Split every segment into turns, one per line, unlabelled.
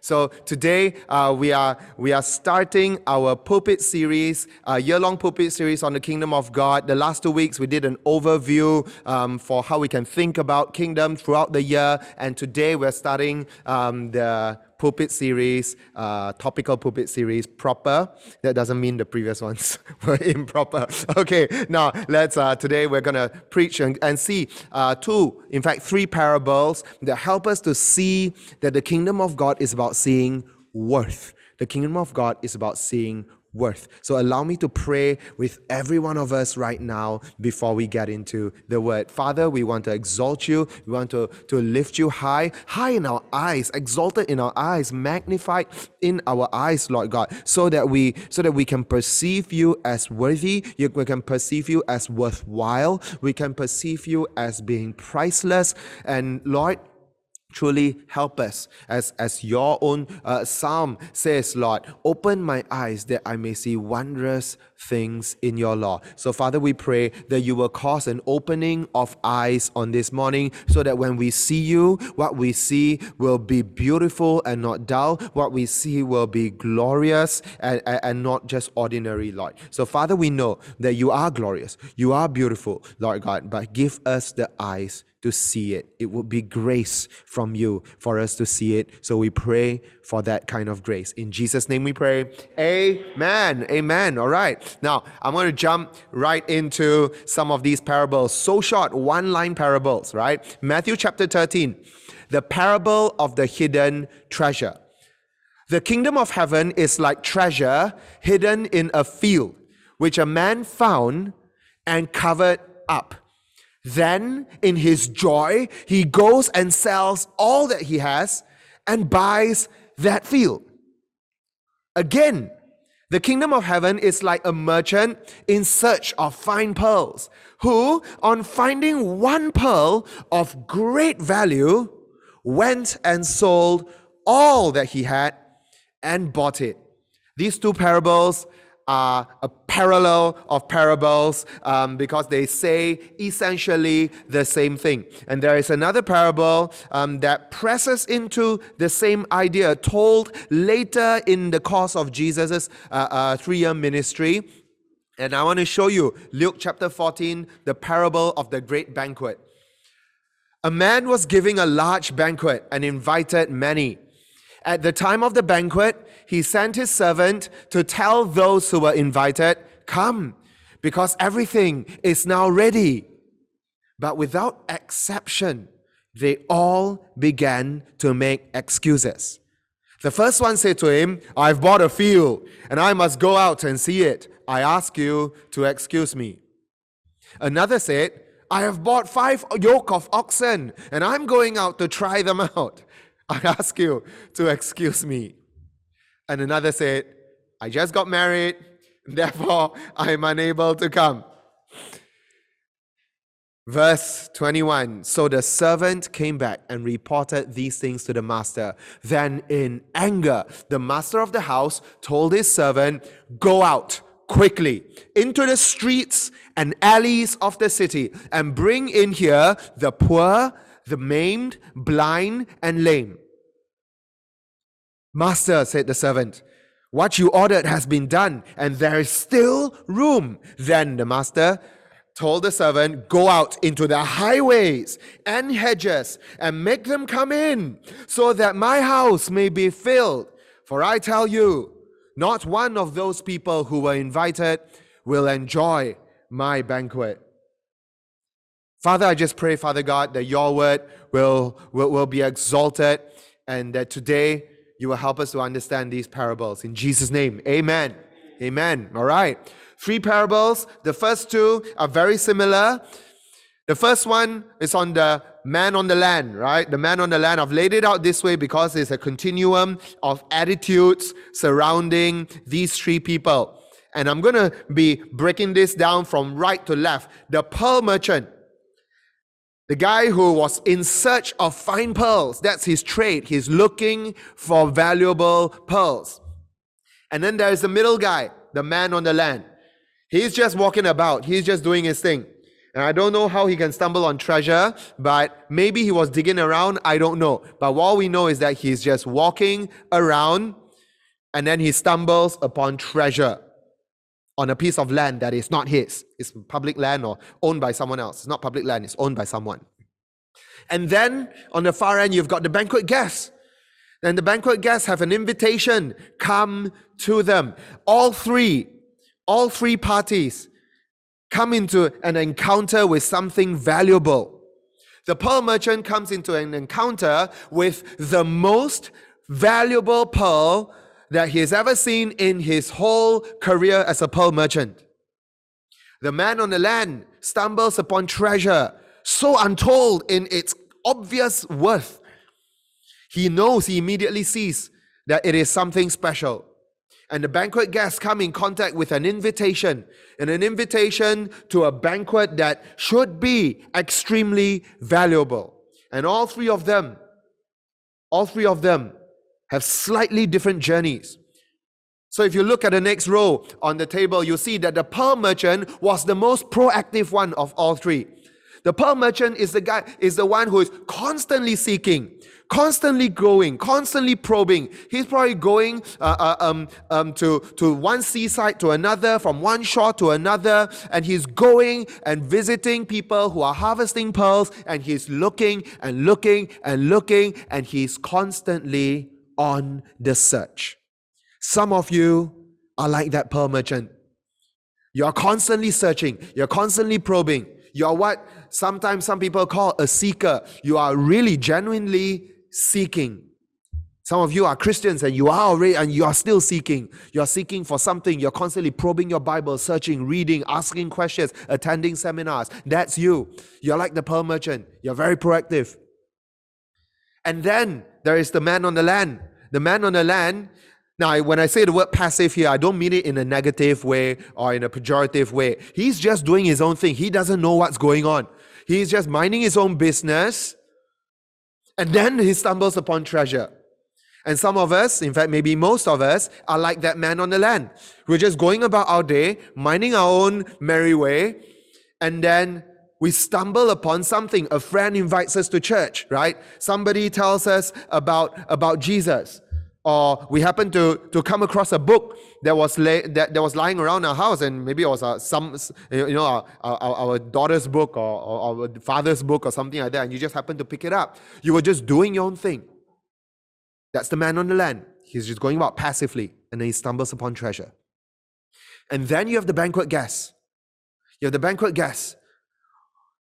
So today uh, we are we are starting our pulpit series, a year-long pulpit series on the kingdom of God. The last two weeks we did an overview um, for how we can think about kingdom throughout the year, and today we're starting um, the pulpit series, uh, topical pulpit series, proper. That doesn't mean the previous ones were improper. Okay, now let's, uh, today we're going to preach and, and see uh, two, in fact, three parables that help us to see that the kingdom of God is about seeing worth. The kingdom of God is about seeing worth. So allow me to pray with every one of us right now before we get into the word. Father, we want to exalt you. We want to, to lift you high, high in our eyes, exalted in our eyes, magnified in our eyes, Lord God, so that we so that we can perceive you as worthy, we can perceive you as worthwhile, we can perceive you as being priceless. And Lord, truly help us. As as your own uh, psalm says lord open my eyes that i may see wondrous things in your law. So father we pray that you will cause an opening of eyes on this morning so that when we see you what we see will be beautiful and not dull. What we see will be glorious and, and, and not just ordinary lord. So father we know that you are glorious. You are beautiful lord god but give us the eyes to see it. It would be grace from you for us to see it. So we pray for that kind of grace. In Jesus' name we pray. Amen. Amen. All right. Now, I'm going to jump right into some of these parables. So short, one line parables, right? Matthew chapter 13, the parable of the hidden treasure. The kingdom of heaven is like treasure hidden in a field, which a man found and covered up. Then, in his joy, he goes and sells all that he has and buys that field. Again, the kingdom of heaven is like a merchant in search of fine pearls, who, on finding one pearl of great value, went and sold all that he had and bought it. These two parables are a parallel of parables um, because they say essentially the same thing. And there is another parable um, that presses into the same idea, told later in the course of Jesus' uh, uh, three year ministry. And I want to show you Luke chapter 14, the parable of the great banquet. A man was giving a large banquet and invited many. At the time of the banquet, he sent his servant to tell those who were invited, Come, because everything is now ready. But without exception, they all began to make excuses. The first one said to him, I've bought a field and I must go out and see it. I ask you to excuse me. Another said, I have bought five yoke of oxen and I'm going out to try them out. I ask you to excuse me. And another said, I just got married, therefore I am unable to come. Verse 21 So the servant came back and reported these things to the master. Then, in anger, the master of the house told his servant, Go out quickly into the streets and alleys of the city and bring in here the poor, the maimed, blind, and lame. Master, said the servant, what you ordered has been done, and there is still room. Then the master told the servant, Go out into the highways and hedges and make them come in, so that my house may be filled. For I tell you, not one of those people who were invited will enjoy my banquet. Father, I just pray, Father God, that your word will, will, will be exalted and that today you will help us to understand these parables. In Jesus' name, amen. Amen. All right. Three parables. The first two are very similar. The first one is on the man on the land, right? The man on the land. I've laid it out this way because it's a continuum of attitudes surrounding these three people. And I'm going to be breaking this down from right to left. The pearl merchant the guy who was in search of fine pearls, that's his trade. He's looking for valuable pearls. And then there's the middle guy, the man on the land. He's just walking about, he's just doing his thing. And I don't know how he can stumble on treasure, but maybe he was digging around. I don't know. But what we know is that he's just walking around and then he stumbles upon treasure on a piece of land that is not his. It's public land or owned by someone else. It's not public land, it's owned by someone. And then on the far end, you've got the banquet guests. And the banquet guests have an invitation come to them. All three, all three parties come into an encounter with something valuable. The pearl merchant comes into an encounter with the most valuable pearl that he has ever seen in his whole career as a pearl merchant. The man on the land stumbles upon treasure so untold in its obvious worth. He knows, he immediately sees that it is something special. And the banquet guests come in contact with an invitation, and an invitation to a banquet that should be extremely valuable. And all three of them, all three of them have slightly different journeys. So if you look at the next row on the table, you see that the pearl merchant was the most proactive one of all three. The pearl merchant is the guy, is the one who is constantly seeking, constantly growing, constantly probing. He's probably going uh, uh, um, um, to, to one seaside to another, from one shore to another, and he's going and visiting people who are harvesting pearls, and he's looking and looking and looking, and he's constantly on the search. Some of you are like that pearl merchant. You are constantly searching, you're constantly probing. You're what sometimes some people call a seeker. You are really genuinely seeking. Some of you are Christians and you are already and you are still seeking. You're seeking for something. You're constantly probing your Bible, searching, reading, asking questions, attending seminars. That's you. You're like the pearl merchant. You're very proactive. And then there is the man on the land. The man on the land now, when I say the word passive here, I don't mean it in a negative way or in a pejorative way. He's just doing his own thing. He doesn't know what's going on. He's just minding his own business. And then he stumbles upon treasure. And some of us, in fact, maybe most of us, are like that man on the land. We're just going about our day, minding our own merry way, and then we stumble upon something. A friend invites us to church, right? Somebody tells us about, about Jesus. Or we happen to, to come across a book that was lay, that, that was lying around our house and maybe it was uh, some you know our, our, our daughter's book or, or our father's book or something like that and you just happen to pick it up. You were just doing your own thing. That's the man on the land. He's just going about passively and then he stumbles upon treasure. And then you have the banquet guests. You have the banquet guests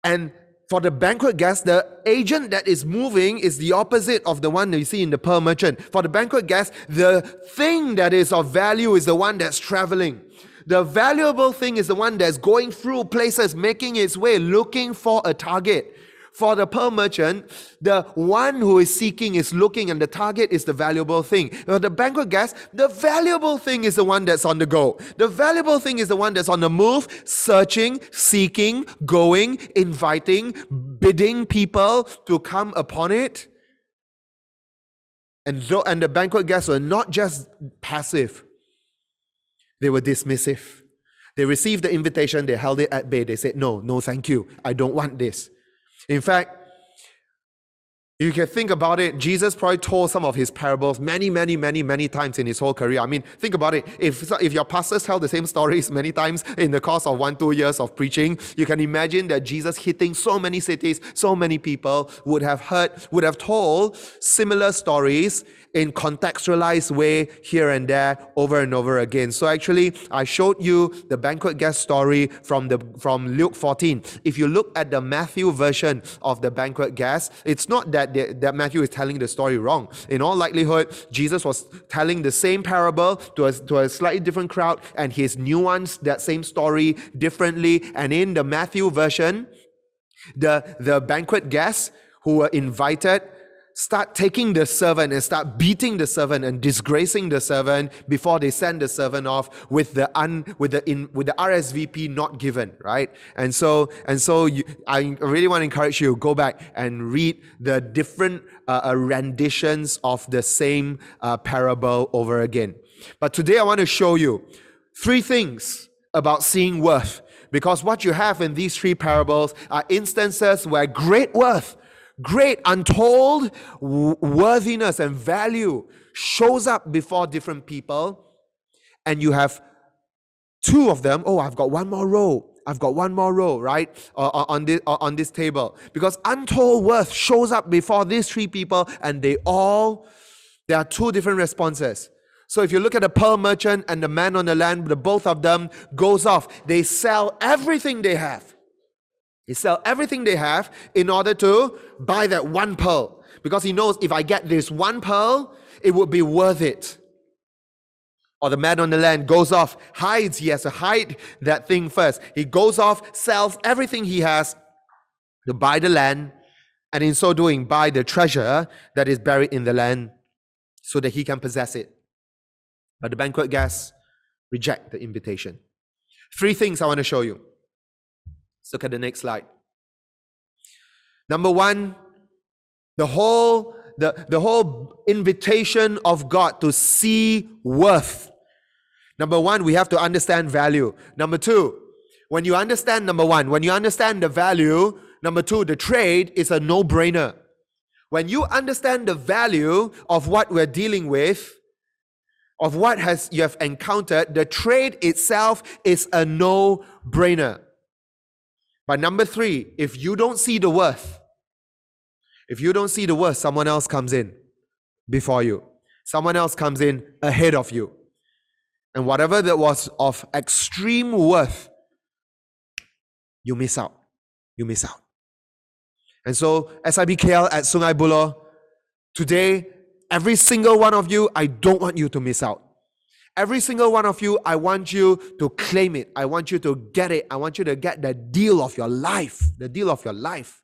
and for the banquet guest, the agent that is moving is the opposite of the one that you see in the pearl merchant. For the banquet guest, the thing that is of value is the one that's traveling. The valuable thing is the one that's going through places, making its way, looking for a target. For the pearl merchant, the one who is seeking is looking, and the target is the valuable thing. For the banquet guest, the valuable thing is the one that's on the go. The valuable thing is the one that's on the move, searching, seeking, going, inviting, bidding people to come upon it. And, and the banquet guests were not just passive, they were dismissive. They received the invitation, they held it at bay. They said, No, no, thank you. I don't want this. In fact, you can think about it, Jesus probably told some of his parables many, many, many, many times in his whole career. I mean, think about it. If, if your pastors tell the same stories many times in the course of one, two years of preaching, you can imagine that Jesus hitting so many cities, so many people would have heard, would have told similar stories in contextualized way here and there over and over again. So actually, I showed you the banquet guest story from the from Luke 14. If you look at the Matthew version of the banquet guest, it's not that that Matthew is telling the story wrong. In all likelihood, Jesus was telling the same parable to a, to a slightly different crowd, and he's nuanced that same story differently. And in the Matthew version, the the banquet guests who were invited start taking the servant and start beating the servant and disgracing the servant before they send the servant off with the un with the in with the RSVP not given, right? And so and so you, I really want to encourage you to go back and read the different uh, uh, renditions of the same uh, parable over again. But today I want to show you three things about seeing worth Because what you have in these three parables are instances where great worth, great untold worthiness and value shows up before different people, and you have two of them. Oh, I've got one more row. I've got one more row, right, uh, uh on this uh, on this table, because untold worth shows up before these three people, and they all there are two different responses. So if you look at the pearl merchant and the man on the land, the both of them goes off. They sell everything they have. They sell everything they have in order to buy that one pearl, because he knows if I get this one pearl, it would be worth it or the man on the land goes off, hides, he has to hide that thing first. He goes off, sells everything he has to buy the land, and in so doing, buy the treasure that is buried in the land so that he can possess it. But the banquet guests reject the invitation. Three things I want to show you. Let's look at the next slide. Number one, the whole the, the whole invitation of God to see worth Number one, we have to understand value. Number two, when you understand number one, when you understand the value, number two, the trade is a no brainer. When you understand the value of what we're dealing with, of what has you have encountered, the trade itself is a no brainer. But number three, if you don't see the worth, if you don't see the worth, someone else comes in before you. Someone else comes in ahead of you. And whatever that was of extreme worth, you miss out. You miss out. And so, SIBKL at Sungai Buloh, today, every single one of you, I don't want you to miss out. Every single one of you, I want you to claim it. I want you to get it. I want you to get the deal of your life. The deal of your life.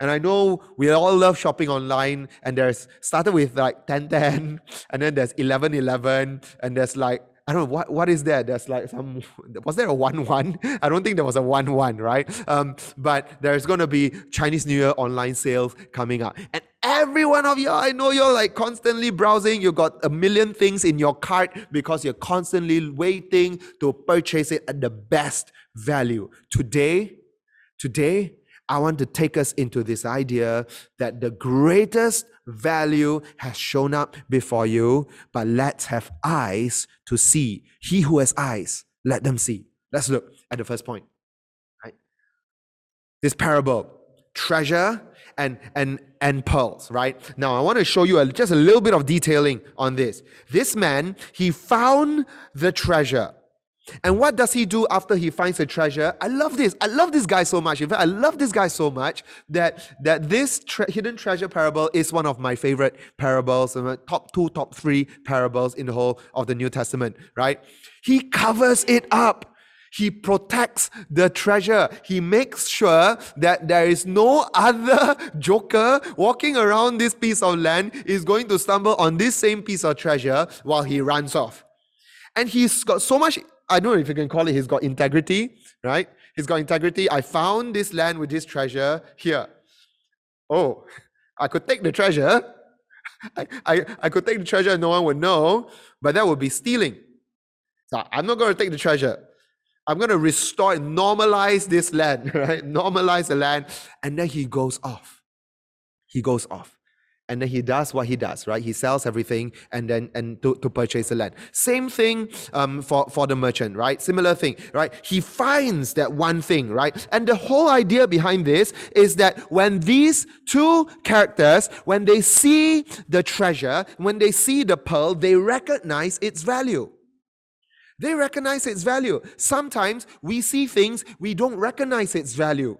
And I know we all love shopping online, and there's started with like 1010, and then there's 1111, and there's like I don't know what, what is that. There's like some was there a one one? I don't think there was a one one, right? Um, but there's gonna be Chinese New Year online sales coming up, and every one of you, I know you're like constantly browsing. You got a million things in your cart because you're constantly waiting to purchase it at the best value. Today, today I want to take us into this idea that the greatest value has shown up before you, but let's have eyes to see. He who has eyes, let them see. Let's look at the first point. Right? This parable, treasure and and and pearls, right? Now I want to show you a, just a little bit of detailing on this. This man, he found the treasure. And what does he do after he finds the treasure? I love this. I love this guy so much. In fact, I love this guy so much that, that this tre- hidden treasure parable is one of my favorite parables, uh, top two, top three parables in the whole of the New Testament, right? He covers it up. He protects the treasure. He makes sure that there is no other joker walking around this piece of land is going to stumble on this same piece of treasure while he runs off. And he's got so much I don't know if you can call it, he's got integrity, right? He's got integrity. I found this land with this treasure here. Oh, I could take the treasure. I, I, I could take the treasure and no one would know, but that would be stealing. So I'm not going to take the treasure. I'm going to restore, normalize this land, right? Normalize the land. And then he goes off. He goes off. And then he does what he does right? He sells everything and then and to, to purchase the land. Same thing um, for for the merchant right? Similar thing right? He finds that one thing right? And the whole idea behind this is that when these two characters when they see the treasure when they see the pearl they recognize its value they recognize its value. Sometimes we see things we don't recognize its value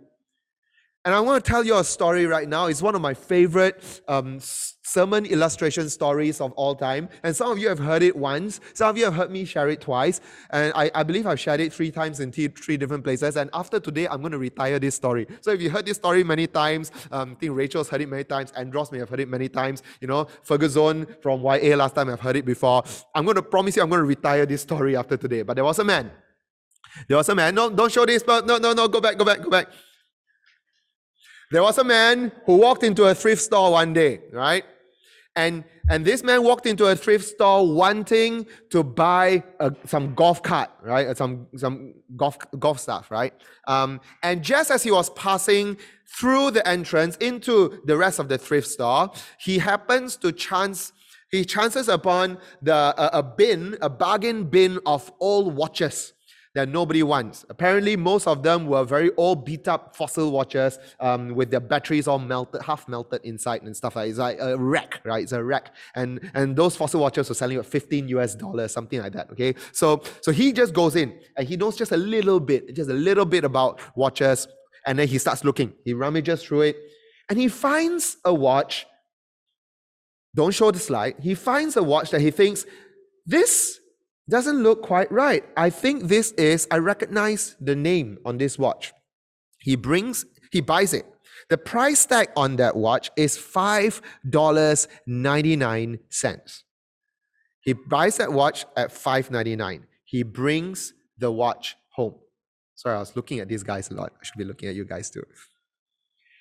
and I want to tell you a story right now. It's one of my favorite um, sermon illustration stories of all time. And some of you have heard it once. Some of you have heard me share it twice. And I, I believe I've shared it three times in three different places. And after today, I'm going to retire this story. So if you heard this story many times, um, I think Rachel's heard it many times. Andros may have heard it many times. You know, Ferguson from YA last time I've heard it before. I'm going to promise you I'm going to retire this story after today. But there was a man. There was a man. No, don't show this. But no, no, no. Go back, go back, go back. There was a man who walked into a thrift store one day, right? And, and this man walked into a thrift store wanting to buy a, some golf cart, right? Uh, some, some golf, golf stuff, right? Um, and just as he was passing through the entrance into the rest of the thrift store, he happens to chance, he chances upon the, a, a bin, a bargain bin of old watches that nobody wants. Apparently, most of them were very old, beat up fossil watches um, with their batteries all melted, half melted inside and stuff like It's like a wreck, right? It's a wreck. And, and those fossil watches were selling at 15 US dollars, something like that, okay? So, so he just goes in and he knows just a little bit, just a little bit about watches. And then he starts looking. He rummages through it and he finds a watch. Don't show the slide. He finds a watch that he thinks, this doesn't look quite right. I think this is, I recognize the name on this watch. He brings, he buys it. The price tag on that watch is $5.99. He buys that watch at $5.99. He brings the watch home. Sorry, I was looking at these guys a lot. I should be looking at you guys too.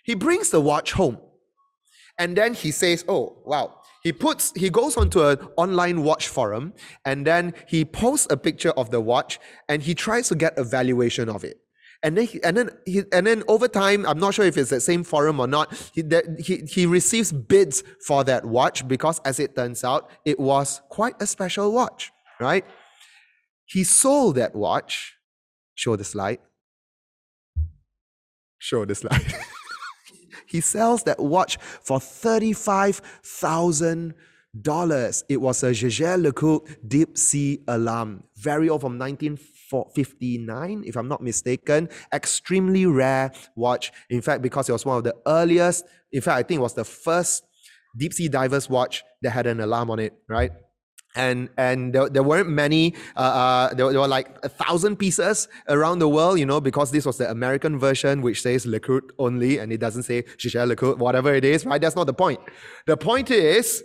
He brings the watch home. And then he says, Oh, wow, he puts he goes onto an online watch forum and then he posts a picture of the watch and he tries to get a valuation of it. And then he, and then he, and then over time i'm not sure if it's the same forum or not he, that, he he receives bids for that watch because as it turns out it was quite a special watch right? He sold that watch. Show the slide. Show the slide He sells that watch for $35,000. It was a Jaeger-LeCoultre deep sea alarm, very old from 1959, if I'm not mistaken. Extremely rare watch. In fact, because it was one of the earliest, in fact, I think it was the first deep sea diver's watch that had an alarm on it, right? And and there, there weren't many uh, uh, there, there, were like a thousand pieces around the world you know because this was the american version which says LeCoultre only and it doesn't say Jaeger-LeCoultre whatever it is right? That's not the point. The point is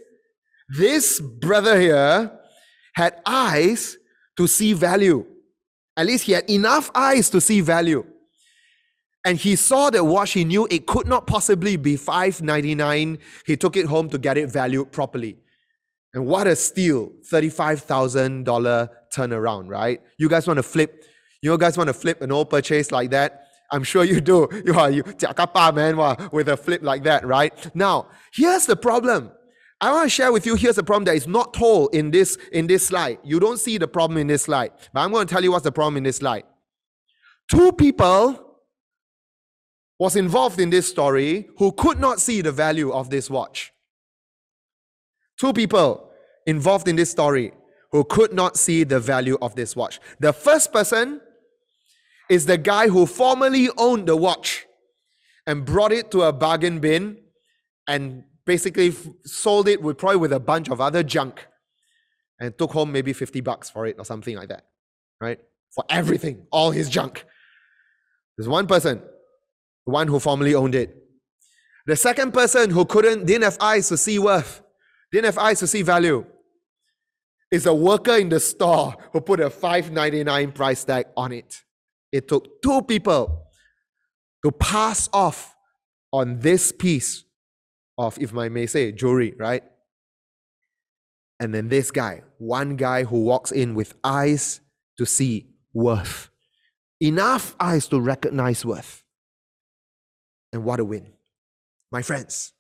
this brother here had eyes to see value. At least he had enough eyes to see value. And he saw the watch he knew it could not possibly be 599 he took it home to get it valued properly and what a steal, $35,000 turnaround, right? You guys want to flip, you guys want to flip an old purchase like that? I'm sure you do. You are you man with a flip like that, right? Now, here's the problem. I want to share with you here's the problem that is not told in this in this slide. You don't see the problem in this slide. But I'm going to tell you what's the problem in this slide. Two people was involved in this story who could not see the value of this watch. Two people involved in this story who could not see the value of this watch. The first person is the guy who formerly owned the watch and brought it to a bargain bin and basically f- sold it with probably with a bunch of other junk and took home maybe 50 bucks for it or something like that, right? For everything, all his junk. There's one person, the one who formerly owned it. The second person who couldn't, didn't have eyes to see worth, didn't have eyes to see value. It's a worker in the store who put a 5.99 price tag on it. It took two people to pass off on this piece of, if I may say, jewelry, right? And then this guy, one guy who walks in with eyes to see worth, enough eyes to recognize worth. And what a win. My friends,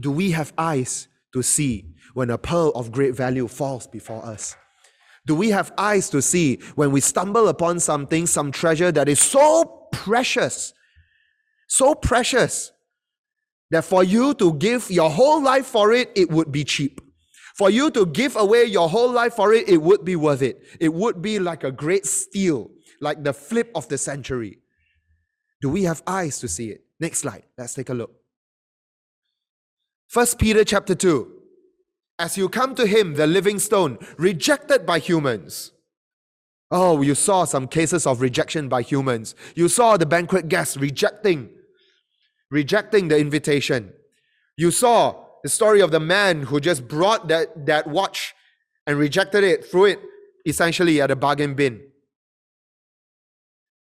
do we have eyes to see when a pearl of great value falls before us? Do we have eyes to see when we stumble upon something, some treasure that is so precious, so precious, that for you to give your whole life for it, it would be cheap. For you to give away your whole life for it, it would be worth it. It would be like a great steal, like the flip of the century. Do we have eyes to see it? Next slide. Let's take a look. First Peter chapter 2. As you come to him, the living stone, rejected by humans. Oh, you saw some cases of rejection by humans. You saw the banquet guests rejecting, rejecting the invitation. You saw the story of the man who just brought that, that watch and rejected it, threw it essentially at a bargain bin.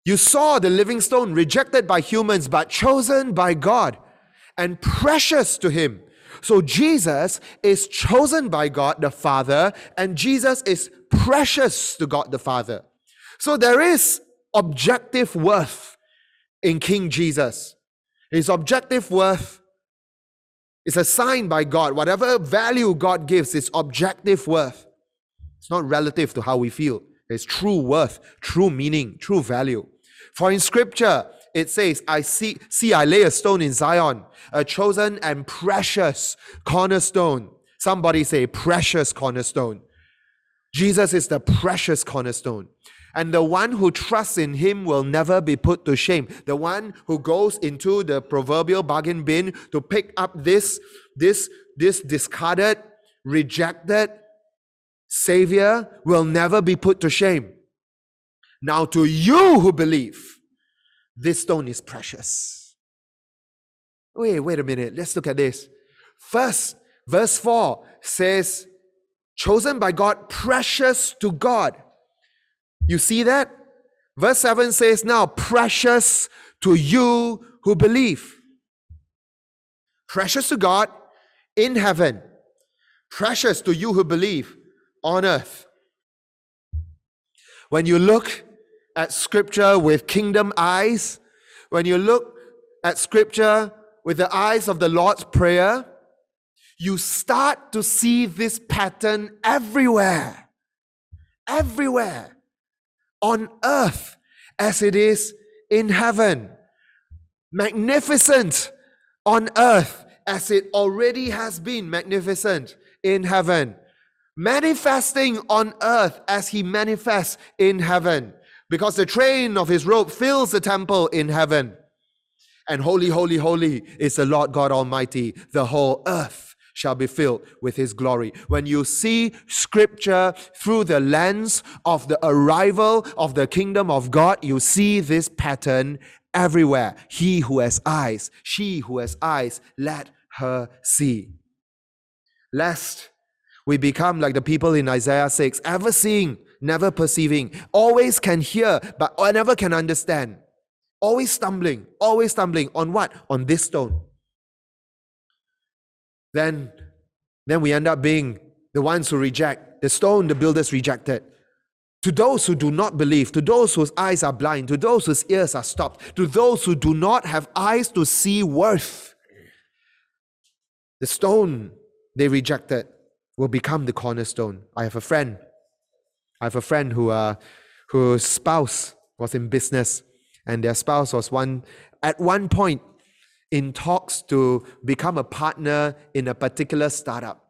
You saw the living stone rejected by humans but chosen by God and precious to Him. So Jesus is chosen by God the Father, and Jesus is precious to God the Father. So there is objective worth in King Jesus. His objective worth is assigned by God. Whatever value God gives is objective worth. It's not relative to how we feel. It's true worth, true meaning, true value. For in scripture, it says, I see, see, I lay a stone in Zion, a chosen and precious cornerstone. Somebody say, precious cornerstone. Jesus is the precious cornerstone. And the one who trusts in him will never be put to shame. The one who goes into the proverbial bargain bin to pick up this, this, this discarded, rejected Savior will never be put to shame. Now, to you who believe, this stone is precious. Wait, wait a minute. Let's look at this. First, verse 4 says, chosen by God, precious to God. You see that? Verse 7 says, Now, precious to you who believe. Precious to God in heaven. Precious to you who believe on earth. When you look at scripture with kingdom eyes, when you look at scripture with the eyes of the Lord's Prayer, you start to see this pattern everywhere. Everywhere on earth as it is in heaven. Magnificent on earth as it already has been magnificent in heaven. Manifesting on earth as he manifests in heaven. Because the train of his robe fills the temple in heaven. And holy, holy, holy is the Lord God Almighty. The whole earth shall be filled with his glory. When you see scripture through the lens of the arrival of the kingdom of God, you see this pattern everywhere. He who has eyes, she who has eyes, let her see. Lest we become like the people in Isaiah 6, ever seeing, never perceiving, always can hear, but never can understand. Always stumbling, always stumbling on what? On this stone then, then we end up being the ones who reject. The stone the builders rejected. To those who do not believe, to those whose eyes are blind, to those whose ears are stopped, to those who do not have eyes to see worth, the stone they rejected will become the cornerstone. I have a friend. I have a friend who, uh, whose spouse was in business, and their spouse was one at one point in talks to become a partner in a particular startup.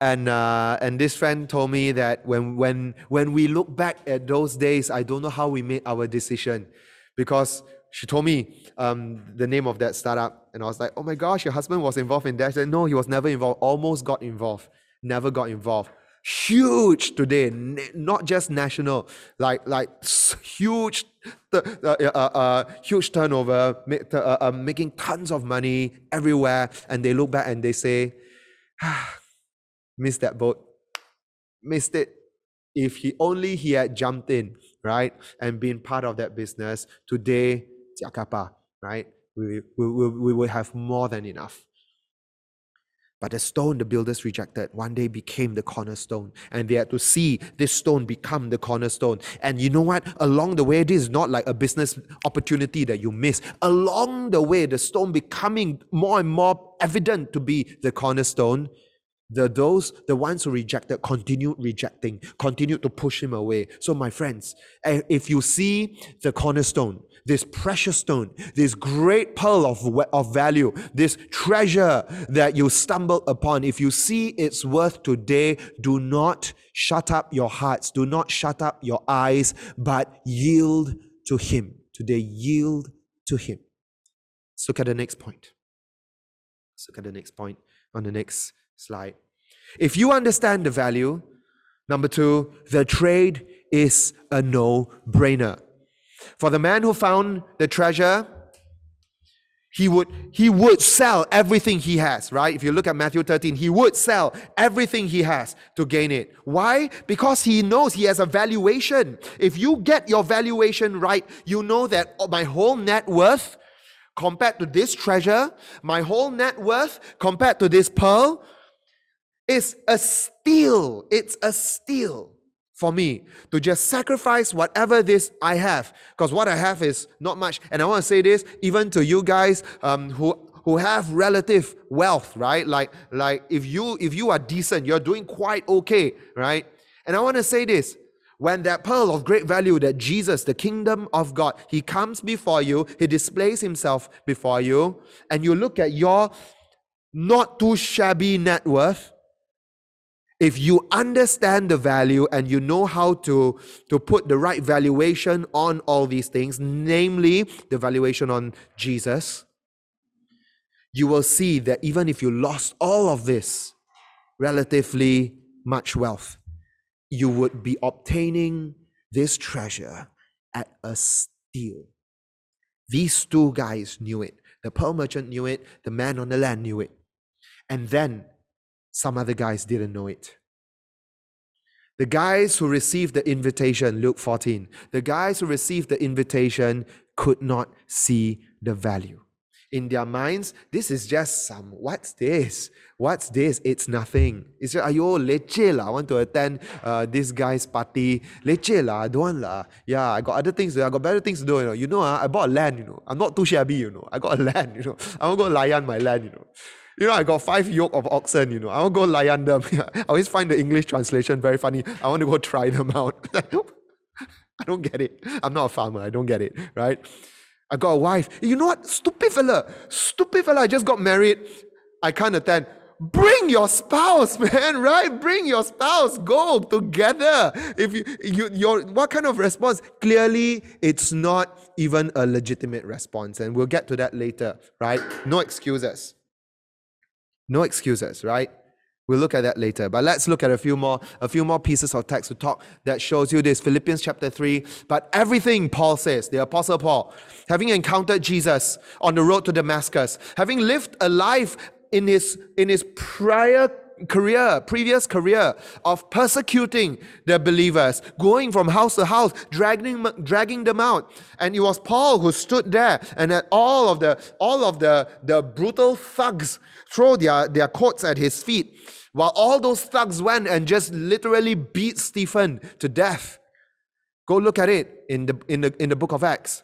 And, uh, and this friend told me that when, when, when we look back at those days, I don't know how we made our decision because she told me um, the name of that startup. And I was like, oh my gosh, your husband was involved in that. She said, no, he was never involved, almost got involved, never got involved huge today, not just national, like like huge, uh, uh, uh, huge turnover, uh, uh, making tons of money everywhere, and they look back and they say, ah, "Missed that boat, missed it." If he only he had jumped in, right, and been part of that business today, right, we, we, we, we will have more than enough. But the stone the builders rejected one day became the cornerstone. And they had to see this stone become the cornerstone. And you know what? Along the way, this is not like a business opportunity that you miss. Along the way, the stone becoming more and more evident to be the cornerstone. The those, the ones who rejected, continued rejecting, continued to push him away. So, my friends, eh, if you see the cornerstone, this precious stone, this great pearl of, of value, this treasure that you stumble upon, if you see its worth today, do not shut up your hearts, do not shut up your eyes, but yield to Him. Today, yield to Him. Let's look at the next point. Let's look at the next point on the next slide. If you understand the value, number two, the trade is a no brainer. For the man who found the treasure, he would he would sell everything he has right if you look at matthew 13 he would sell everything he has to gain it why because he knows he has a valuation if you get your valuation right you know that oh, my whole net worth compared to this treasure, my whole net worth compared to this pearl, is a steal. It's a steal for me to just sacrifice whatever this I have, because what I have is not much. And I want to say this even to you guys um, who who have relative wealth, right? Like like if you if you are decent, you're doing quite okay, right? And I want to say this. When that pearl of great value, that Jesus, the kingdom of God, he comes before you, he displays himself before you, and you look at your not too shabby net worth, if you understand the value and you know how to, to put the right valuation on all these things, namely the valuation on Jesus, you will see that even if you lost all of this, relatively much wealth, you would be obtaining this treasure at a steal. These two guys knew it. The pearl merchant knew it, the man on the land knew it. And then some other guys didn't know it. The guys who received the invitation, Luke 14, the guys who received the invitation could not see the value. In their minds, this is just some, what's this? What's this? It's nothing. It's just, ayo, leceh lah. I want to attend uh, this guy's party. Leceh lah, I don't want lah. Yeah, I got other things. I got better things to do, you know. You know, uh, I bought land, you know. I'm not too shabby, you know. I got a land, you know. I want to go layan my land, you know. You know, I got five yoke of oxen, you know. I want to go layan them. I always find the English translation very funny. I want to go try them out. I don't get it. I'm not a farmer. I don't get it, right? I got a wife. You know what? Stupid fella. Stupid fella. I just got married. I can't attend. Bring your spouse, man, right? Bring your spouse. Go together. If you, you your what kind of response? Clearly, it's not even a legitimate response. And we'll get to that later, right? No excuses. No excuses, right? We'll look at that later. But let's look at a few more, a few more pieces of text to talk that shows you this. Philippians chapter 3. But everything, Paul says, the Apostle Paul, having encountered Jesus on the road to Damascus, having lived a life in his in his prior career, previous career of persecuting the believers, going from house to house, dragging, dragging them out. And it was Paul who stood there and all of the, all of the, the brutal thugs throw their, their coats at his feet while all those thugs went and just literally beat Stephen to death. Go look at it in the, in the, in the book of Acts.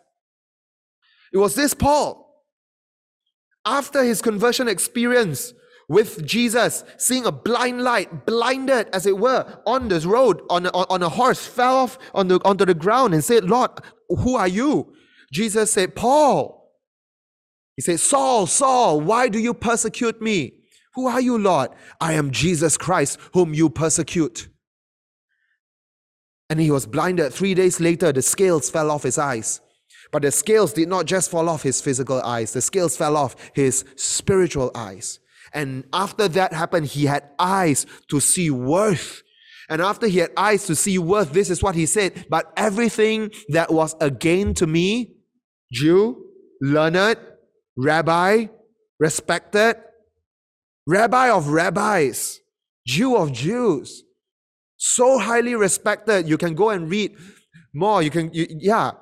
It was this Paul, after his conversion experience, with Jesus, seeing a blind light, blinded as it were, on this road, on a, on a horse, fell off on the, onto the ground and said, Lord, who are you? Jesus said, Paul. He said, Saul, Saul, why do you persecute me? Who are you, Lord? I am Jesus Christ, whom you persecute. And he was blinded. Three days later, the scales fell off his eyes. But the scales did not just fall off his physical eyes, the scales fell off his spiritual eyes. And after that happened, he had eyes to see worth. And after he had eyes to see worth, this is what he said. But everything that was a gain to me, Jew, learned, rabbi, respected, rabbi of rabbis, Jew of Jews, so highly respected. You can go and read more. You can, you, yeah.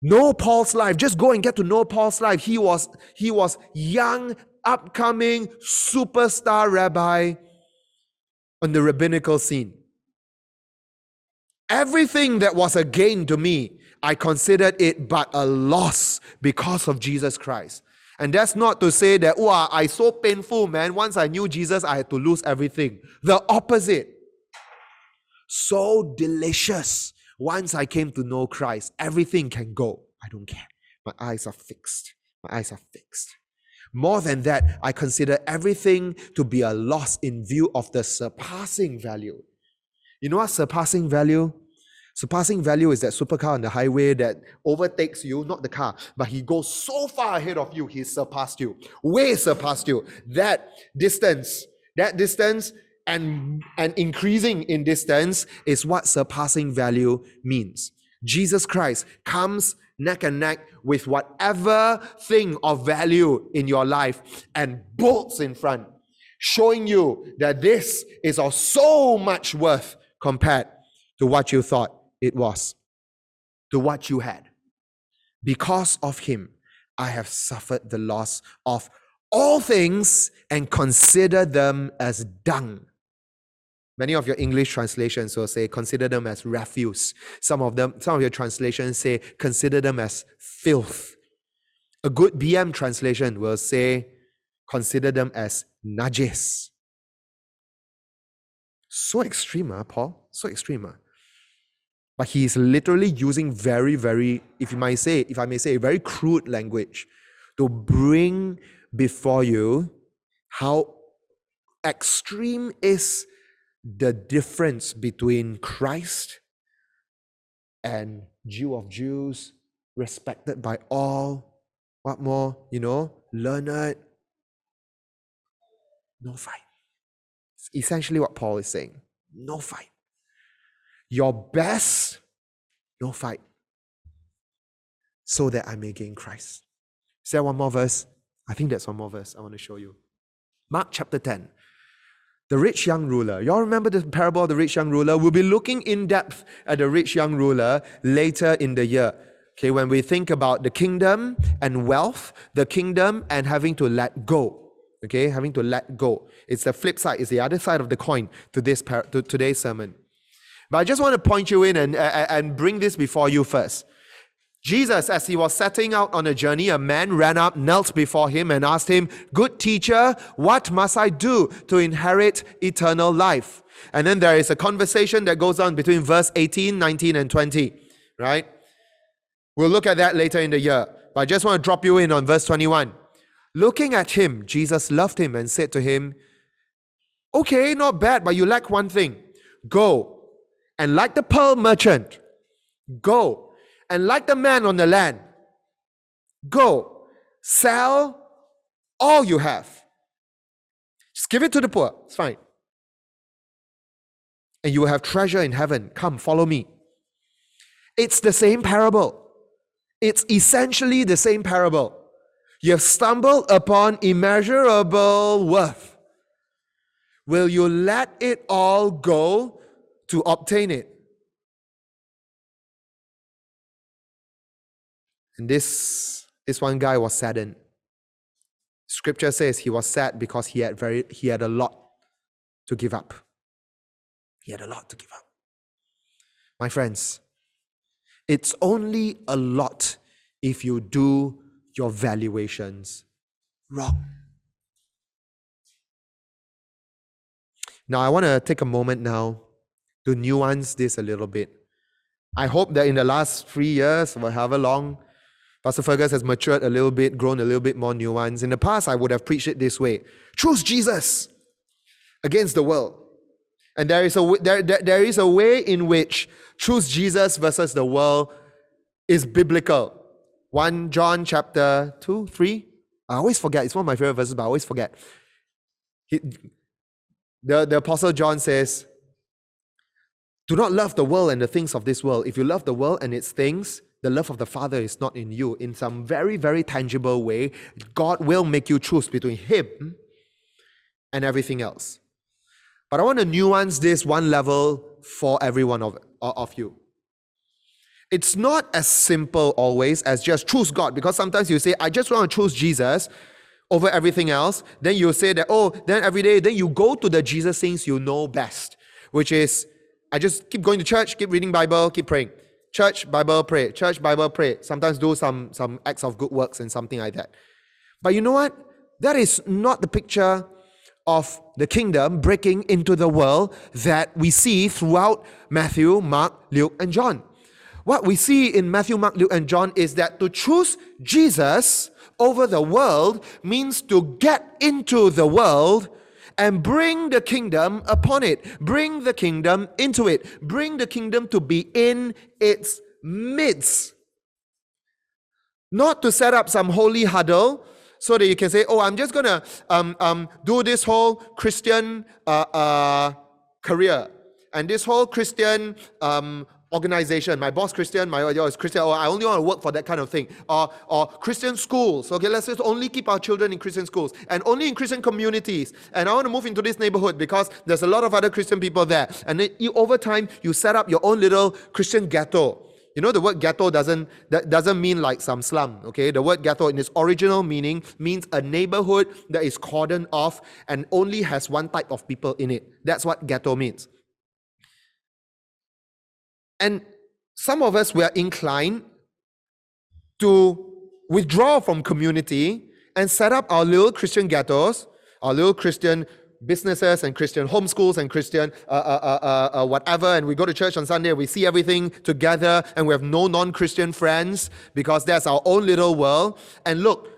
Know Paul's life. Just go and get to know Paul's life. He was, he was young, upcoming superstar rabbi on the rabbinical scene. Everything that was a gain to me, I considered it but a loss because of Jesus Christ. And that's not to say that, wow, I so painful, man. Once I knew Jesus, I had to lose everything. The opposite. So delicious. Once I came to know Christ, everything can go. I don't care. My eyes are fixed. My eyes are fixed. More than that, I consider everything to be a loss in view of the surpassing value. You know what surpassing value? Surpassing value is that supercar on the highway that overtakes you, not the car, but he goes so far ahead of you, he surpassed you, way surpassed you. That distance, that distance and, and increasing in distance is what surpassing value means. Jesus Christ comes neck and neck with whatever thing of value in your life and bolts in front, showing you that this is of so much worth compared to what you thought it was, to what you had. Because of him, I have suffered the loss of all things and consider them as dung. Many of your English translations will say consider them as refuse. Some of them, some of your translations say consider them as filth. A good BM translation will say consider them as najis. So extreme, huh, Paul? So extreme. Huh? But he is literally using very, very, if you might say, if I may say, very crude language to bring before you how extreme is the difference between Christ and Jew of Jews, respected by all. What more? You know, learned. No fight. It's essentially what Paul is saying. No fight. Your best, no fight. So that I may gain Christ. Is there one more verse? I think that's one more verse I want to show you. Mark chapter 10. The rich young ruler. Y'all remember the parable of the rich young ruler? We'll be looking in depth at the rich young ruler later in the year. Okay, when we think about the kingdom and wealth, the kingdom and having to let go. Okay, having to let go. It's the flip side, it's the other side of the coin to this par- to today's sermon. But I just want to point you in and, and bring this before you first. Jesus, as he was setting out on a journey, a man ran up, knelt before him, and asked him, Good teacher, what must I do to inherit eternal life? And then there is a conversation that goes on between verse 18, 19, and 20, right? We'll look at that later in the year. But I just want to drop you in on verse 21. Looking at him, Jesus loved him and said to him, Okay, not bad, but you lack one thing. Go and like the pearl merchant, go and like the man on the land, go, sell all you have. Just give it to the poor. It's fine. And you will have treasure in heaven. Come, follow me. It's the same parable. It's essentially the same parable. You have stumbled upon immeasurable worth. Will you let it all go to obtain it? And this, this one guy was saddened. Scripture says he was sad because he had very he had a lot to give up. He had a lot to give up. My friends, it's only a lot if you do your valuations wrong. Now, I want to take a moment now to nuance this a little bit. I hope that in the last three years, or however long, Pastor Fergus has matured a little bit, grown a little bit more nuanced. In the past, I would have preached it this way choose Jesus against the world. And there is a, there, there, there is a way in which choose Jesus versus the world is biblical. 1 John chapter 2, 3. I always forget. It's one of my favorite verses, but I always forget. He, the, the Apostle John says, Do not love the world and the things of this world. If you love the world and its things, the love of the Father is not in you. In some very, very tangible way, God will make you choose between Him and everything else. But I want to nuance this one level for every one of, of you. It's not as simple always as just choose God, because sometimes you say, I just want to choose Jesus over everything else. Then you say that, oh, then every day, then you go to the Jesus things you know best, which is, I just keep going to church, keep reading Bible, keep praying. Church, Bible, pray. Church, Bible, pray. Sometimes do some, some acts of good works and something like that. But you know what? That is not the picture of the kingdom breaking into the world that we see throughout Matthew, Mark, Luke, and John. What we see in Matthew, Mark, Luke, and John is that to choose Jesus over the world means to get into the world and bring the kingdom upon it. Bring the kingdom into it. Bring the kingdom to be in its midst. Not to set up some holy huddle so that you can say, oh, I'm just going to um, um, do this whole Christian uh, uh, career and this whole Christian um, organization. My boss Christian, my is Christian, or I only want to work for that kind of thing. Or, or Christian schools. Okay, let's just only keep our children in Christian schools and only in Christian communities. And I want to move into this neighborhood because there's a lot of other Christian people there. And you, over time, you set up your own little Christian ghetto. You know, the word ghetto doesn't, that doesn't mean like some slum, okay? The word ghetto in its original meaning means a neighborhood that is cordoned off and only has one type of people in it. That's what ghetto means. And some of us were inclined to withdraw from community and set up our little Christian ghettos, our little Christian businesses and Christian homeschools and Christian uh, uh, uh, uh, whatever, and we go to church on Sunday, we see everything together, and we have no non-Christian friends because that's our own little world. And look,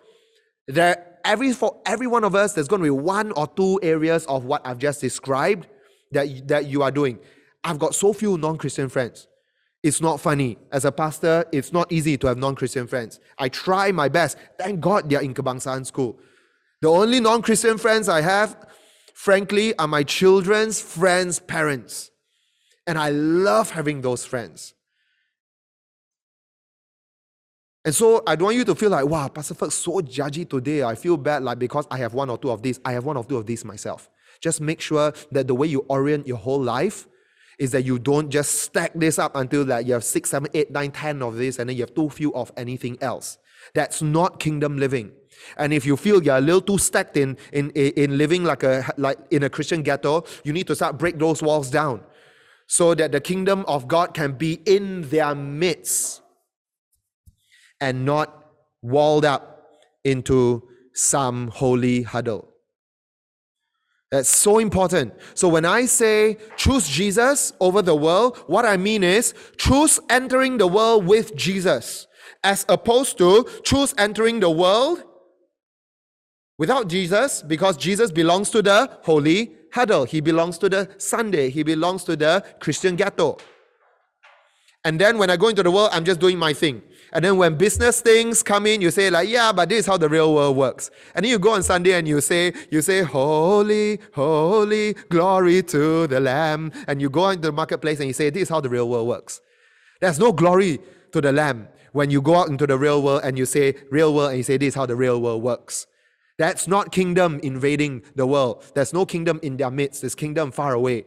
there every for every one of us, there's going to be one or two areas of what I've just described that that you are doing. I've got so few non-Christian friends. It's not funny. As a pastor, it's not easy to have non-Christian friends. I try my best. Thank God they're in Kebangsaan school. The only non-Christian friends I have frankly, are my children's friends' parents. And I love having those friends. And so I don't want you to feel like, wow, Pastor Ferg, so judgy today. I feel bad like because I have one or two of these. I have one or two of these myself. Just make sure that the way you orient your whole life is that you don't just stack this up until like you have six, seven, eight, nine, ten of this, and then you have too few of anything else. That's not kingdom living. And if you feel you're a little too stacked in, in, in living like a, like in a Christian ghetto, you need to start break those walls down so that the kingdom of God can be in their midst and not walled up into some holy huddle. That's so important. So when I say choose Jesus over the world, what I mean is choose entering the world with Jesus as opposed to choose entering the world Without Jesus, because Jesus belongs to the holy huddle, he belongs to the Sunday, he belongs to the Christian ghetto. And then when I go into the world, I'm just doing my thing. And then when business things come in, you say like, yeah, but this is how the real world works. And then you go on Sunday and you say, you say, holy, holy, glory to the Lamb. And you go into the marketplace and you say, this is how the real world works. There's no glory to the Lamb when you go out into the real world and you say real world and you say this is how the real world works. That's not kingdom invading the world. There's no kingdom in their midst. There's kingdom far away.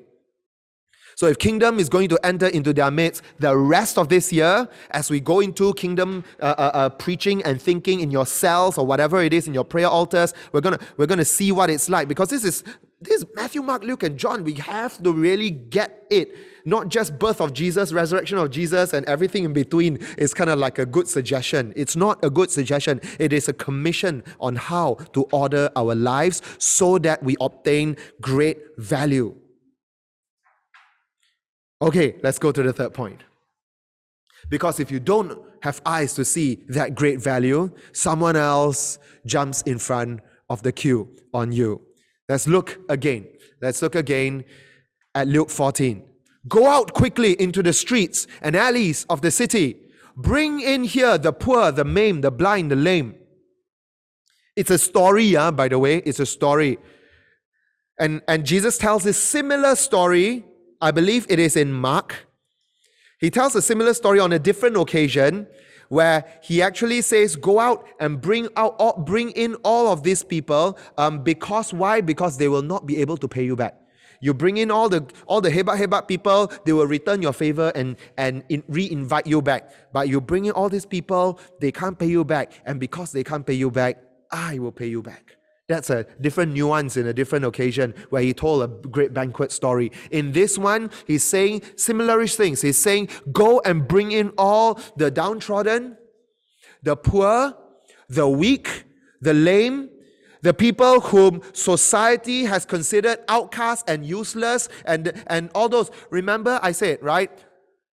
So if kingdom is going to enter into their midst the rest of this year, as we go into kingdom uh, uh, uh, preaching and thinking in your cells or whatever it is in your prayer altars, we're gonna we're gonna see what it's like because this is this is Matthew, Mark, Luke, and John. We have to really get it not just birth of Jesus, resurrection of Jesus, and everything in between is kind of like a good suggestion. It's not a good suggestion. It is a commission on how to order our lives so that we obtain great value. Okay, let's go to the third point. Because if you don't have eyes to see that great value, someone else jumps in front of the queue on you. Let's look again. Let's look again at Luke 14. Go out quickly into the streets and alleys of the city. Bring in here the poor, the maimed, the blind, the lame. It's a story, yeah, by the way. It's a story. And, and Jesus tells a similar story. I believe it is in Mark. He tells a similar story on a different occasion where he actually says, Go out and bring out all, bring in all of these people. Um, because why? Because they will not be able to pay you back. You bring in all the all the hebat hebat people, they will return your favor and and in, re-invite you back. But you bring in all these people, they can't pay you back, and because they can't pay you back, I will pay you back. That's a different nuance in a different occasion where he told a great banquet story. In this one, he's saying similarish things. He's saying, Go and bring in all the downtrodden, the poor, the weak, the lame, the people whom society has considered outcasts and useless and, and all those. Remember, I said, right?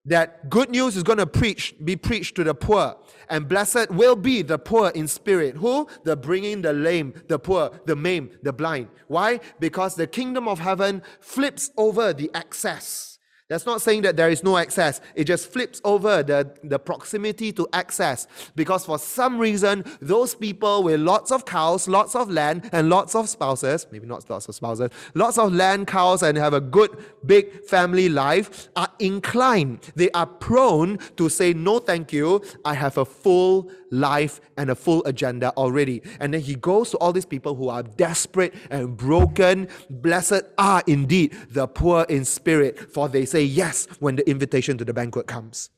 That good news is going to preach, be preached to the poor. And blessed will be the poor in spirit. Who? The bringing the lame, the poor, the maimed, the blind. Why? Because the kingdom of heaven flips over the excess that's not saying that there is no access. It just flips over the, the proximity to access. Because for some reason, those people with lots of cows, lots of land, and lots of spouses, maybe not lots of spouses, lots of land, cows, and have a good, big family life, are inclined. They are prone to say, No, thank you. I have a full life and a full agenda already. And then he goes to all these people who are desperate and broken. Blessed are indeed the poor in spirit, for they say yes when the invitation to the banquet comes.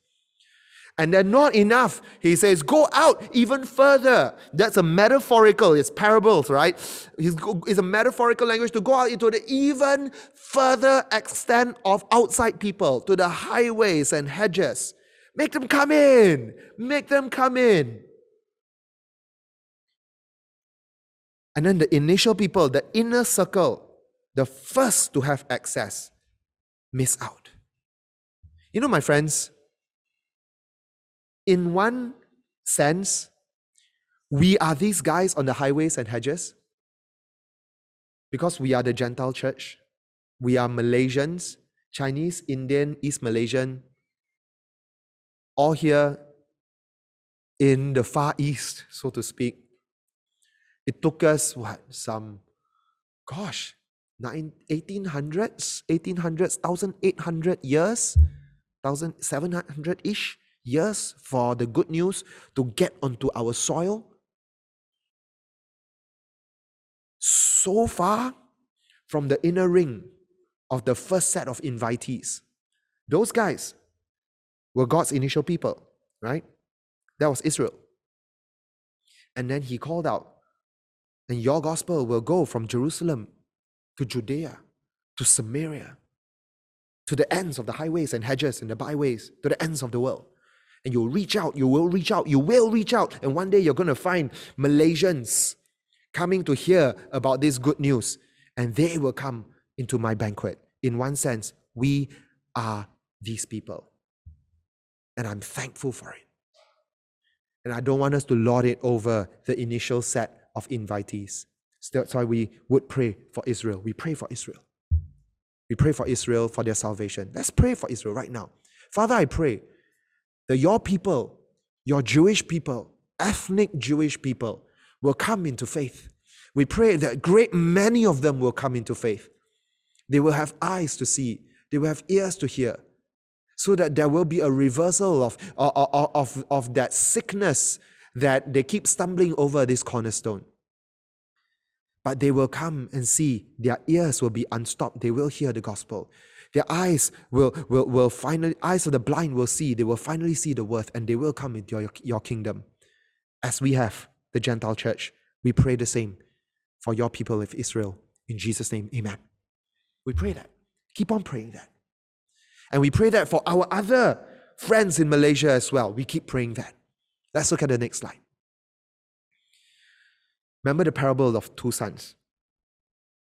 And then not enough. He says, go out even further. That's a metaphorical, it's parables, right? It's a metaphorical language to go out into the even further extent of outside people, to the highways and hedges. Make them come in. Make them come in. And then the initial people, the inner circle, the first to have access, miss out. You know, my friends, in one sense, we are these guys on the highways and hedges because we are the Gentile church. We are Malaysians, Chinese, Indian, East Malaysian, all here in the Far East, so to speak. It took us, what, some, gosh, 1800s, 1800s, 1800 years, 1700 ish years for the good news to get onto our soil. So far from the inner ring of the first set of invitees. Those guys were God's initial people, right? That was Israel. And then he called out, and your gospel will go from Jerusalem to Judea to Samaria to the ends of the highways and hedges and the byways to the ends of the world and you'll reach out, you will reach out, you will reach out. And one day you're going to find Malaysians coming to hear about this good news, and they will come into my banquet. In one sense, we are these people. And I'm thankful for it. And I don't want us to lord it over the initial set of invitees. So that's why we would pray for Israel. We pray for Israel. We pray for Israel for their salvation. Let's pray for Israel right now. Father, I pray that your people, your Jewish people, ethnic Jewish people, will come into faith. We pray that great many of them will come into faith. They will have eyes to see, they will have ears to hear, so that there will be a reversal of, of, of, of that sickness that they keep stumbling over this cornerstone. But they will come and see, their ears will be unstopped, they will hear the gospel. Their eyes will, will, will finally, eyes of the blind will see, they will finally see the worth and they will come into your, your kingdom. As we have, the Gentile church, we pray the same for your people of Israel. In Jesus' name, amen. We pray that. Keep on praying that. And we pray that for our other friends in Malaysia as well. We keep praying that. Let's look at the next slide. Remember the parable of two sons.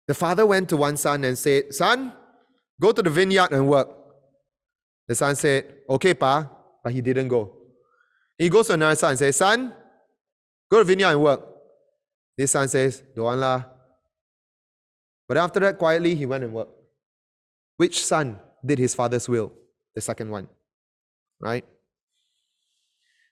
The father went to one son and said, Son, Go to the vineyard and work. The son said, Okay, pa, but he didn't go. He goes to another son and says, Son, go to the vineyard and work. This son says, Don't want lah. But after that, quietly, he went and worked. Which son did his father's will? The second one. Right?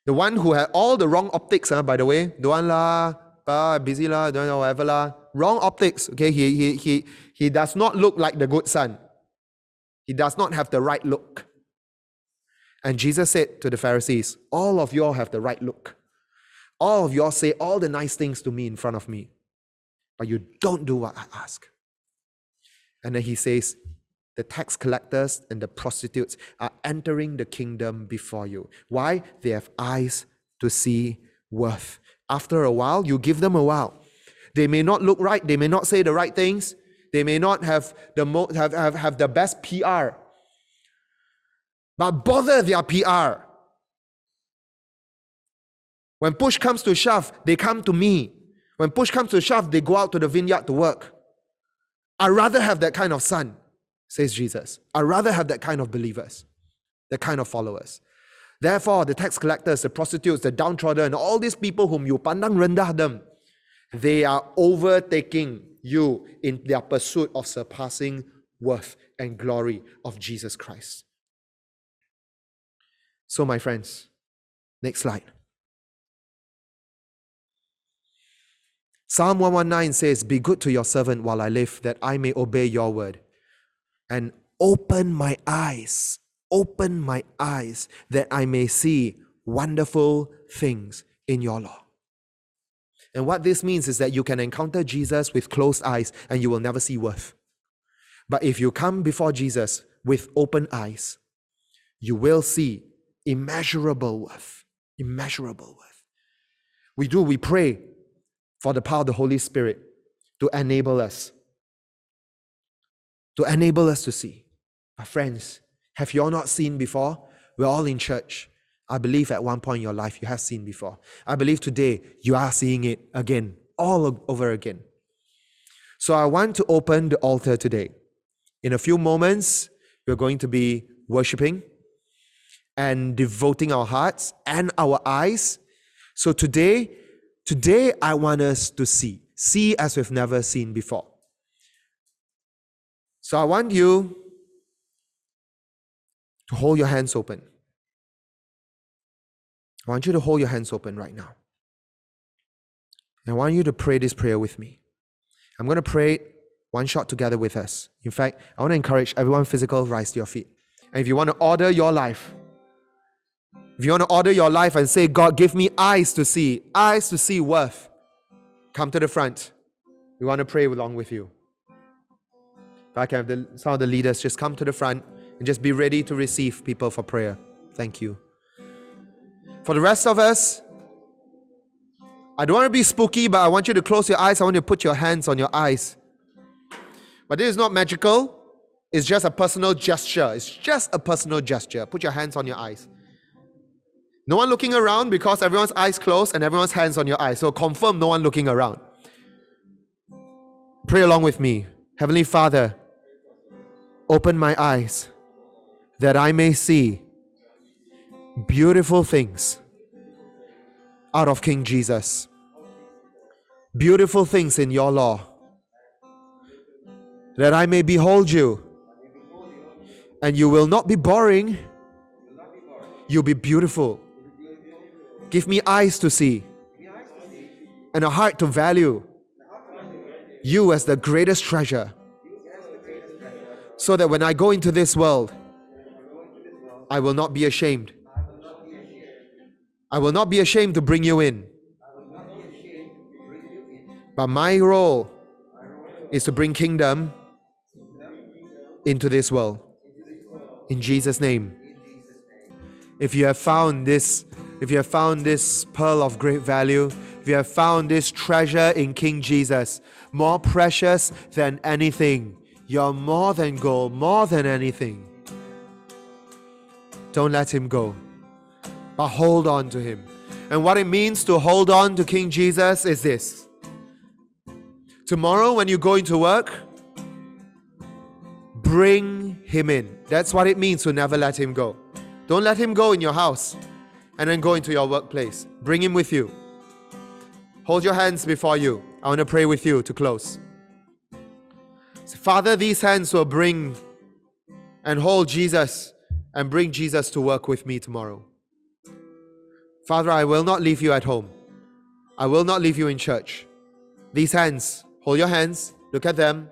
The one who had all the wrong optics, huh, by the way. Want lah, pa, busy lah, don't know, whatever lah. Wrong optics. Okay, he, he, he, he does not look like the good son. He does not have the right look. And Jesus said to the Pharisees, All of you all have the right look. All of you all say all the nice things to me in front of me, but you don't do what I ask. And then he says, The tax collectors and the prostitutes are entering the kingdom before you. Why? They have eyes to see worth. After a while, you give them a while. They may not look right, they may not say the right things, they may not have the, mo- have, have, have the best PR, but bother their PR. When push comes to shove, they come to me. When push comes to shove, they go out to the vineyard to work. I'd rather have that kind of son, says Jesus. I'd rather have that kind of believers, that kind of followers. Therefore, the tax collectors, the prostitutes, the downtrodden, all these people whom you pandang rendah them, they are overtaking you in their pursuit of surpassing worth and glory of Jesus Christ. So, my friends, next slide. Psalm 119 says, Be good to your servant while I live, that I may obey your word. And open my eyes, open my eyes, that I may see wonderful things in your law. And what this means is that you can encounter Jesus with closed eyes and you will never see worth. But if you come before Jesus with open eyes, you will see Immeasurable worth. Immeasurable worth. We do, we pray for the power of the Holy Spirit to enable us. To enable us to see. Our friends, have you all not seen before? We're all in church. I believe at one point in your life you have seen before. I believe today you are seeing it again, all over again. So I want to open the altar today. In a few moments, we're going to be worshiping and devoting our hearts and our eyes. So today, today I want us to see, see as we've never seen before. So I want you to hold your hands open. I want you to hold your hands open right now. I want you to pray this prayer with me. I'm going to pray one shot together with us. In fact, I want to encourage everyone physical, rise to your feet. And if you want to order your life, if you want to order your life and say, God, give me eyes to see, eyes to see worth, come to the front. We want to pray along with you. I can have the, some of the leaders just come to the front and just be ready to receive people for prayer. Thank you. For the rest of us, I don't want to be spooky, but I want you to close your eyes. I want you to put your hands on your eyes. But this is not magical. It's just a personal gesture. It's just a personal gesture. Put your hands on your eyes. No one looking around because everyone's eyes closed and everyone's hands on your eyes. So confirm no one looking around. Pray along with me. Heavenly Father, open my eyes that I may see beautiful things out of King Jesus. Beautiful things in your law. That I may behold you. And you will not be boring. You'll be beautiful. Give me eyes to see and a heart to value you as the greatest treasure. So that when I go into this world, I will not be ashamed. I will not be ashamed to bring you in. But my role is to bring kingdom into this world. In Jesus' name. If you have found this if you have found this pearl of great value, if you have found this treasure in King Jesus, more precious than anything, you're more than gold, more than anything. Don't let him go, but hold on to him. And what it means to hold on to King Jesus is this. Tomorrow, when you go into work, bring him in. That's what it means to never let him go. Don't let him go in your house and then go into your workplace. Bring him with you. Hold your hands before you. I want to pray with you to close. Father, these hands will bring and hold Jesus and bring Jesus to work with me tomorrow. Father, I will not leave you at home. I will not leave you in church. These hands, hold your hands, look at them.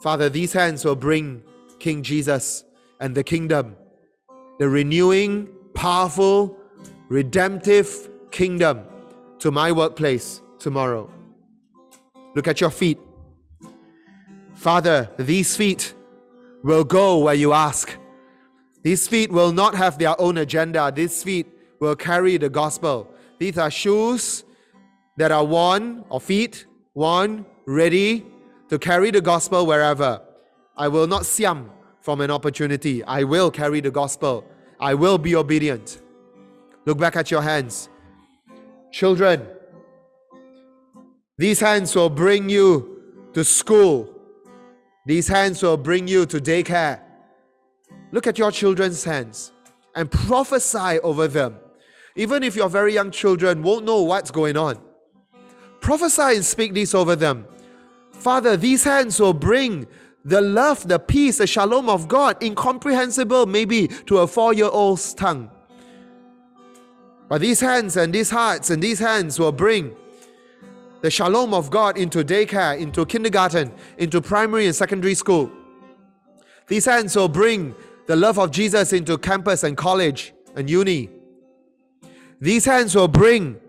Father, these hands will bring King Jesus and the kingdom, the renewing, powerful, redemptive kingdom to my workplace tomorrow. Look at your feet. Father, these feet will go where you ask. These feet will not have their own agenda. These feet will carry the gospel. These are shoes that are worn, or feet worn, ready to carry the gospel wherever. I will not siam from an opportunity. I will carry the gospel. I will be obedient. Look back at your hands. Children, these hands will bring you to school. These hands will bring you to daycare. Look at your children's hands and prophesy over them. Even if your very young children won't know what's going on, prophesy and speak this over them. Father, these hands will bring the love, the peace, the shalom of God, incomprehensible maybe to a four year old's tongue. But these hands and these hearts and these hands will bring the shalom of God into daycare, into kindergarten, into primary and secondary school. These hands will bring the love of Jesus into campus and college and uni. These hands will bring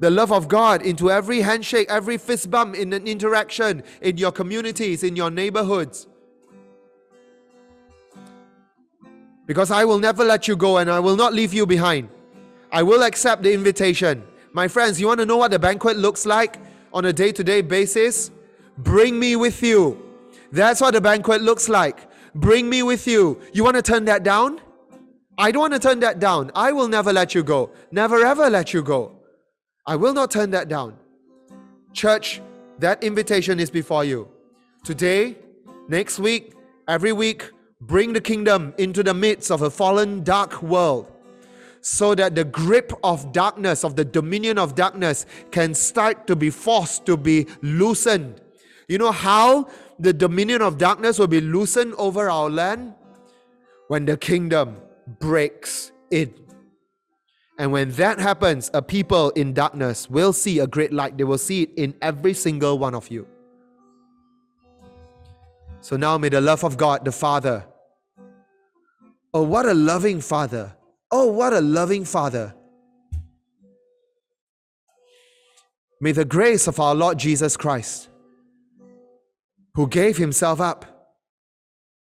the love of God into every handshake, every fist bump in an interaction in your communities, in your neighborhoods. Because I will never let you go and I will not leave you behind. I will accept the invitation. My friends, you want to know what the banquet looks like on a day to day basis? Bring me with you. That's what the banquet looks like. Bring me with you. You want to turn that down? I don't want to turn that down. I will never let you go. Never ever let you go. I will not turn that down. Church, that invitation is before you. Today, next week, every week, bring the kingdom into the midst of a fallen, dark world so that the grip of darkness, of the dominion of darkness, can start to be forced to be loosened. You know how the dominion of darkness will be loosened over our land? When the kingdom breaks in. And when that happens, a people in darkness will see a great light. They will see it in every single one of you. So now may the love of God the Father. Oh, what a loving Father. Oh, what a loving Father. May the grace of our Lord Jesus Christ, who gave himself up,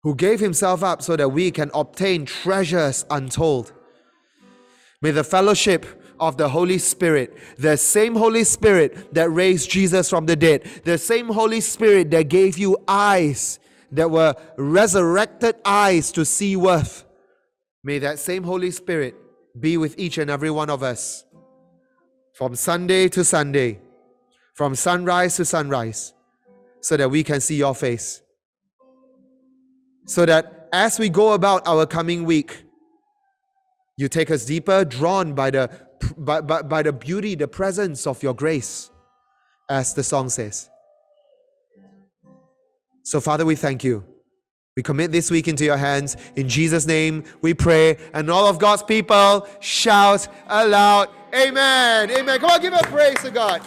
who gave himself up so that we can obtain treasures untold. May the fellowship of the Holy Spirit, the same Holy Spirit that raised Jesus from the dead, the same Holy Spirit that gave you eyes that were resurrected eyes to see worth, may that same Holy Spirit be with each and every one of us from Sunday to Sunday, from sunrise to sunrise, so that we can see your face so that as we go about our coming week, you take us deeper, drawn by the, by, by, by the beauty, the presence of your grace, as the song says. So, Father, we thank you. We commit this week into your hands. In Jesus' name, we pray. And all of God's people shout aloud, Amen. Amen. Come on, give a praise to God.